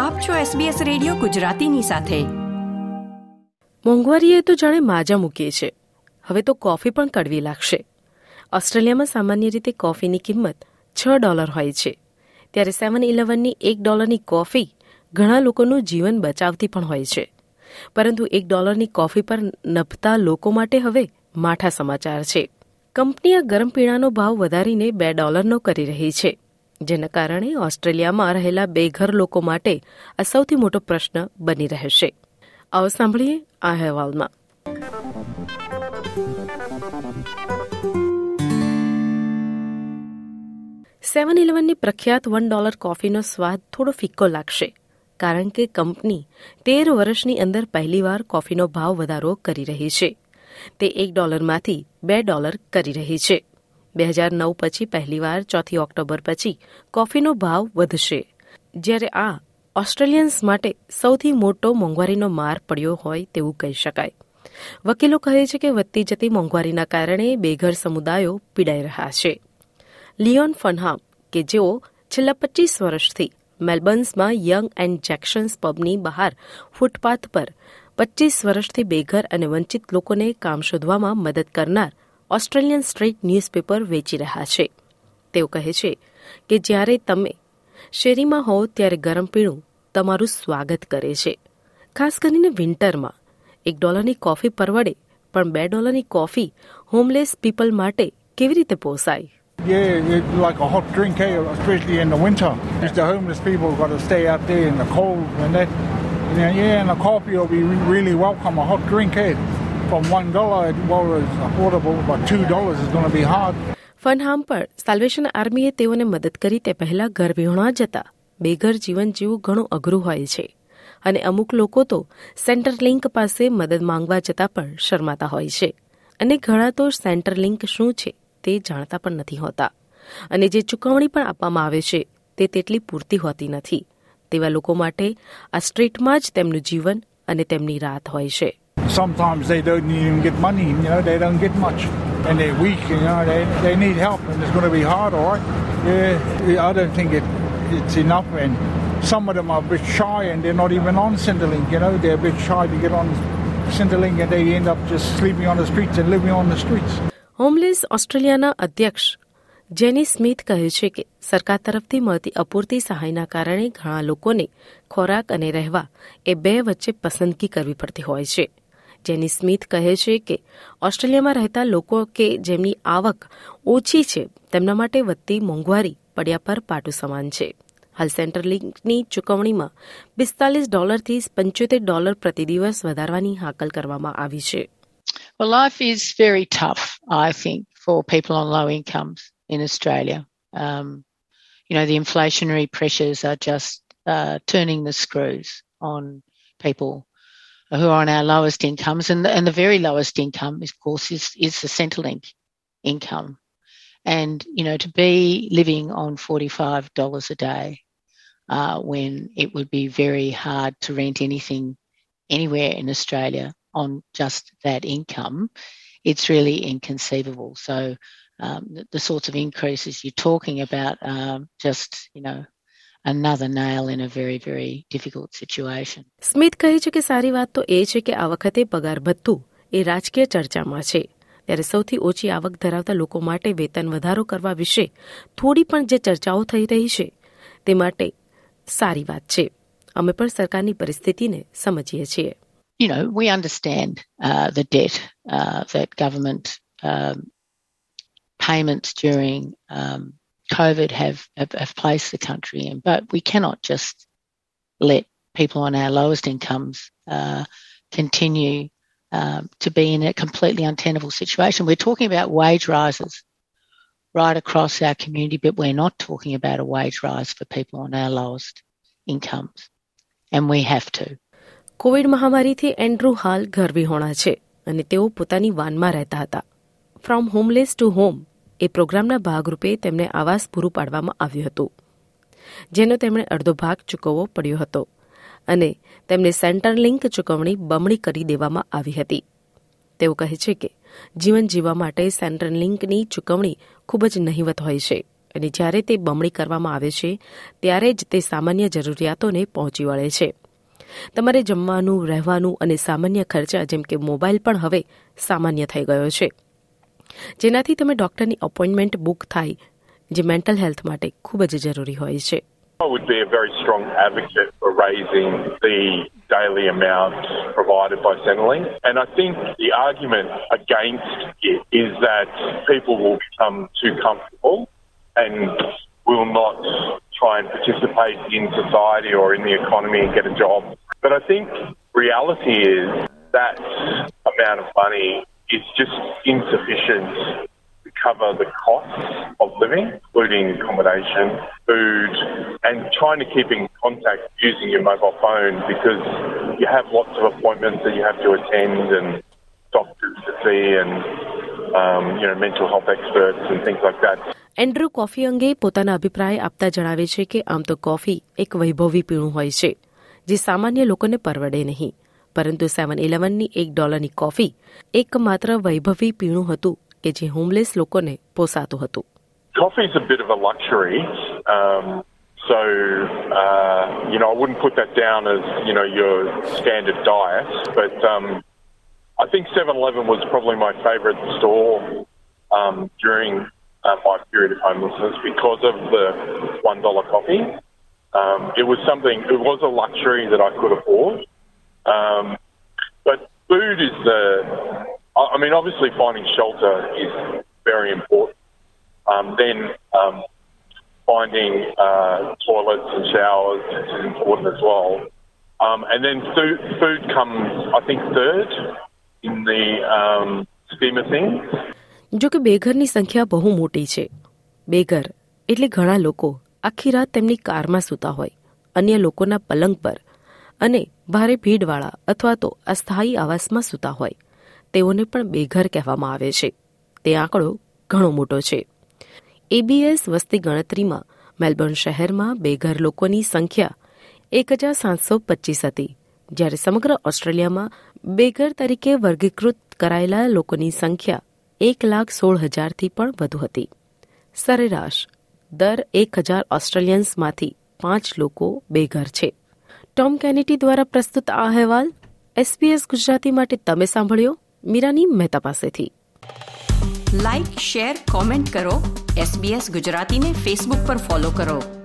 આપ છો SBS radio ગુજરાતીની સાથે. મોંઘવારીએ તો જાણે માજા મૂકીએ છે. હવે તો કોફી પણ કડવી લાગશે. ઓસ્ટ્રેલિયામાં સામાન્ય રીતે કોફીની કિંમત છ ડોલર હોય છે. ત્યારે સેવન ઇલેવનની એક ડોલરની કોફી ઘણા લોકોનું જીવન બચાવતી પણ હોય છે. પરંતુ એક ડોલરની કોફી પર નભતા લોકો માટે હવે માઠા સમાચાર છે. કંપની આ ગરમ પીણાનો ભાવ વધારીને બે ડોલરનો કરી રહી છે. જેના કારણે ઓસ્ટ્રેલિયામાં રહેલા બેઘર લોકો માટે આ સૌથી મોટો પ્રશ્ન બની રહેશે. આવો સાંભળીએ આ અહેવાલમાં. સેવન ઇલેવનની પ્રખ્યાત વન ડોલર કોફીનો સ્વાદ થોડો ફિક્કો લાગશે, કારણ કે કંપની તેર વર્ષની અંદર પહેલીવાર કોફીનો ભાવ વધારો કરી રહી છે. તે એક ડોલરમાંથી બે ડોલર કરી રહી છે. બે હજાર નવ પછી પહેલીવાર ચોથી ઓક્ટોબર પછી કોફીનો ભાવ વધશે. જ્યારે આ ઓસ્ટ્રેલિયન્સ માટે સૌથી મોટો મોંઘવારીનો માર પડ્યો હોય તેવું કહી શકાય. વકીલો કહે છે કે વધતી જતી મોંઘવારીના કારણે બેઘર સમુદાયો પીડાઈ રહ્યા છે. લિયોન ફનહામ, કે જેઓ છેલ્લા પચીસ વર્ષથી મેલબર્ન્સમાં યંગ એન્ડ જેક્શન્સ પબની બહાર ફૂટપાથ પર પચીસ વર્ષથી બેઘર અને વંચિત લોકોને કામ શોધવામાં મદદ કરનાર ઓસ્ટ્રેલિયન સ્ટ્રીટ ન્યૂઝપેપર વેચી રહ્યા છે તેઓ કહે છે કે જ્યારે તમે શેરીમાં હો ત્યારે ગરમ પીણું તમારું સ્વાગત કરે છે ખાસ કરીને વિન્ટરમાં એક ડોલરની કોફી પરવડે પણ બે ડોલરની કોફી હોમલેસ પીપલ માટે કેવી રીતે પોસાય Yeah, it's like a hot drink, eh? especially in the winter. It's the homeless people got to stay out there in the cold and that. yeah, and a coffee will be really welcome, a hot drink, eh? From one dollar well is affordable, but two dollars is going to be hard. ફનહામ પર salvation આર્મીએ તેઓને મદદ કરી તે પહેલા ઘર વિહોણા જતા બેઘર જીવન જીવવું ઘણું અઘરું હોય છે. અને અમુક લોકો તો સેન્ટર લિંક પાસે મદદ માંગવા જતા પણ શરમાતા હોય છે. અને ઘણા તો સેન્ટર લિંક શું છે તે જાણતા પણ નથી હોતા. અને જે ચૂકવણી પણ આપવામાં આવે છે તે તેટલી પૂરતી હોતી નથી. તેવા લોકો માટે આ સ્ટ્રીટમાં જ તેમનું જીવન અને તેમની રાત હોય છે. Sometimes they don't even get money, you know, they don't get much. And they're weak, you know, they, they need help and it's going to be hard, all right? Yeah, I don't think it, it's enough. And some of them are a bit shy and they're not even on Centrelink, you know, they're a bit shy to get on Centrelink and they end up just sleeping on the streets and living on the streets. Homeless ઓસ્ટ્રેલિયાના અધ્યક્ષ જેની Smith કહે છે કે સરકાર તરફથી મળતી અપૂરતી સહાયના કારણે ઘણા લોકોને ખોરાક અને રહેવા એ બે વચ્ચે પસંદગી કરવી પડતી હોય છે જેની સ્મિથ કહે છે કે ઓસ્ટ્રેલિયામાં રહેતા લોકો કે જેમની આવક ઓછી છે તેમના માટે વધતી મોંઘવારી પડ્યા પર પાટું સમાન છે હાલ સેન્ટર લિંકની ચૂકવણીમાં પિસ્તાલીસ ડોલરથી પંચોતેર ડોલર પ્રતિ દિવસ વધારવાની હાકલ કરવામાં આવી છે Well, life is very tough, I think, for people on low incomes in Australia. Um, you know, the inflationary pressures are just uh, turning the screws on people who are on our lowest incomes. And the, and the very lowest income, of course, is, is the Centrelink income. And, you know, to be living on $45 a day uh, when it would be very hard to rent anything anywhere in Australia on just that income, it's really inconceivable. So um, the, the, sorts of increases you're talking about um, just, you know, another nail in a very very difficult situation. Smith કહે છે કે સારી વાત તો એ છે કે આ વખતે પગાર ભથ્થું એ રાજકીય ચર્ચામાં છે. ત્યારે સૌથી ઓછી આવક ધરાવતા લોકો માટે વેતન વધારો કરવા વિશે થોડી પણ જે ચર્ચાઓ થઈ રહી છે તે માટે સારી વાત છે. અમે પણ સરકારની પરિસ્થિતિને સમજીએ છીએ. You know, we understand uh, the debt uh, that government um, payments during um, COVID have, have, have placed the country in. But we cannot just let people on our lowest incomes uh, continue um, to be in a completely untenable situation. We're talking about wage rises right across our community, but we're not talking about a wage rise for people on our lowest incomes. And we have to. Covid મહામારીથી Andrew હાલ ઘર વિહોણા છે અને તેઓ પોતાની વાનમાં રહેતા હતા ફ્રોમ હોમલેસ ટુ હોમ એ પ્રોગ્રામના ભાગરૂપે તેમને આવાસ પૂરું પાડવામાં આવ્યું હતું, જેનો તેમણે અડધો ભાગ ચૂકવવો પડ્યો હતો અને તેમને સેન્ટર લિંક ચૂકવણી બમણી કરી દેવામાં આવી હતી. તેઓ કહે છે કે જીવન જીવવા માટે સેન્ટર લિંકની ચૂકવણી ખૂબ જ નહિવત હોય છે અને જ્યારે તે બમણી કરવામાં આવે છે, ત્યારે જ તે સામાન્ય જરૂરિયાતોને પહોંચી વળે છે. તમારે જમવાનું, રહેવાનું અને સામાન્ય ખર્ચા જેમ કે મોબાઈલ પણ હવે સામાન્ય થઈ ગયો છે. જેનાથી તમે ડોક્ટરની અપોઇન્ટમેન્ટ બુક થાય જે મેન્ટલ હેલ્થ માટે ખૂબ જ જરૂરી હોય છે I would be a very strong advocate for raising the daily amount provided by Centrelink. And I think the argument against it is that people will become too comfortable and will not try and participate in society or in the economy and get a job. But I think reality is that amount of money is just insufficient to cover the costs of living, including accommodation, food, and trying to keep in contact using your mobile phone because you have lots of appointments that you have to attend and doctors to see and um, you know mental health experts and things like that. Andrew coffee અંગે પોતાના અભિપ્રાય આપતા જણાવે છે કે આમ તો coffee એક વૈભવી પીણું હોય છે જે સામાન્ય લોકોને પરવડે નહીં પરંતુ સેવન ઇલેવનની એક ડોલરની કોફી એકમાત્ર વૈભવી પીણું હતું કે જે હોમલેસ લોકોને પોસાતું હતું Coffee is a bit of a luxury. Um, so, uh, you know, I wouldn't put that down as, you know, your standard diet. But um, I think 7 Eleven was probably my favourite store um, during uh, my period of homelessness because of the $1 coffee. Um, it was something, it was a luxury that I could afford. Um, but food is the, I mean, obviously finding shelter is very important. Um, then um, finding uh, toilets and showers is important as well. Um, and then food, food comes, I think, third in the um, scheme of things. જો કે બેઘરની સંખ્યા બહુ મોટી છે બેઘર એટલે ઘણા લોકો આખી રાત તેમની કારમાં સૂતા હોય અન્ય લોકોના પલંગ પર અને ભારે ભીડવાળા અથવા તો અસ્થાયી આવાસમાં સૂતા હોય. તેઓને પણ બેઘર કહેવામાં આવે છે. તે આંકડો ઘણો મોટો છે. એબીએસ વસ્તી ગણતરીમાં મેલબોર્ન શહેરમાં બેઘર લોકોની સંખ્યા એક હજાર સાતસો પચીસ હતી, જ્યારે સમગ્ર ઓસ્ટ્રેલિયામાં બેઘર તરીકે વર્ગીકૃત કરાયેલા લોકોની સંખ્યા એક લાખ સોળ હજારથી પણ વધુ હતી. સરેરાશ દર એક હજાર ઓસ્ટ્રેલિયન્સમાંથી પાંચ લોકો બેઘર છે. ટોમ કેનેટી દ્વારા પ્રસ્તુત આ અહેવાલ એસપીએસ ગુજરાતી માટે તમે સાંભળ્યો. મીરાની મહેતા પાસેથી. લાઇક શેર કોમેન્ટ કરો. એસબીએસ ગુજરાતીને ફેસબુક પર ફોલો કરો.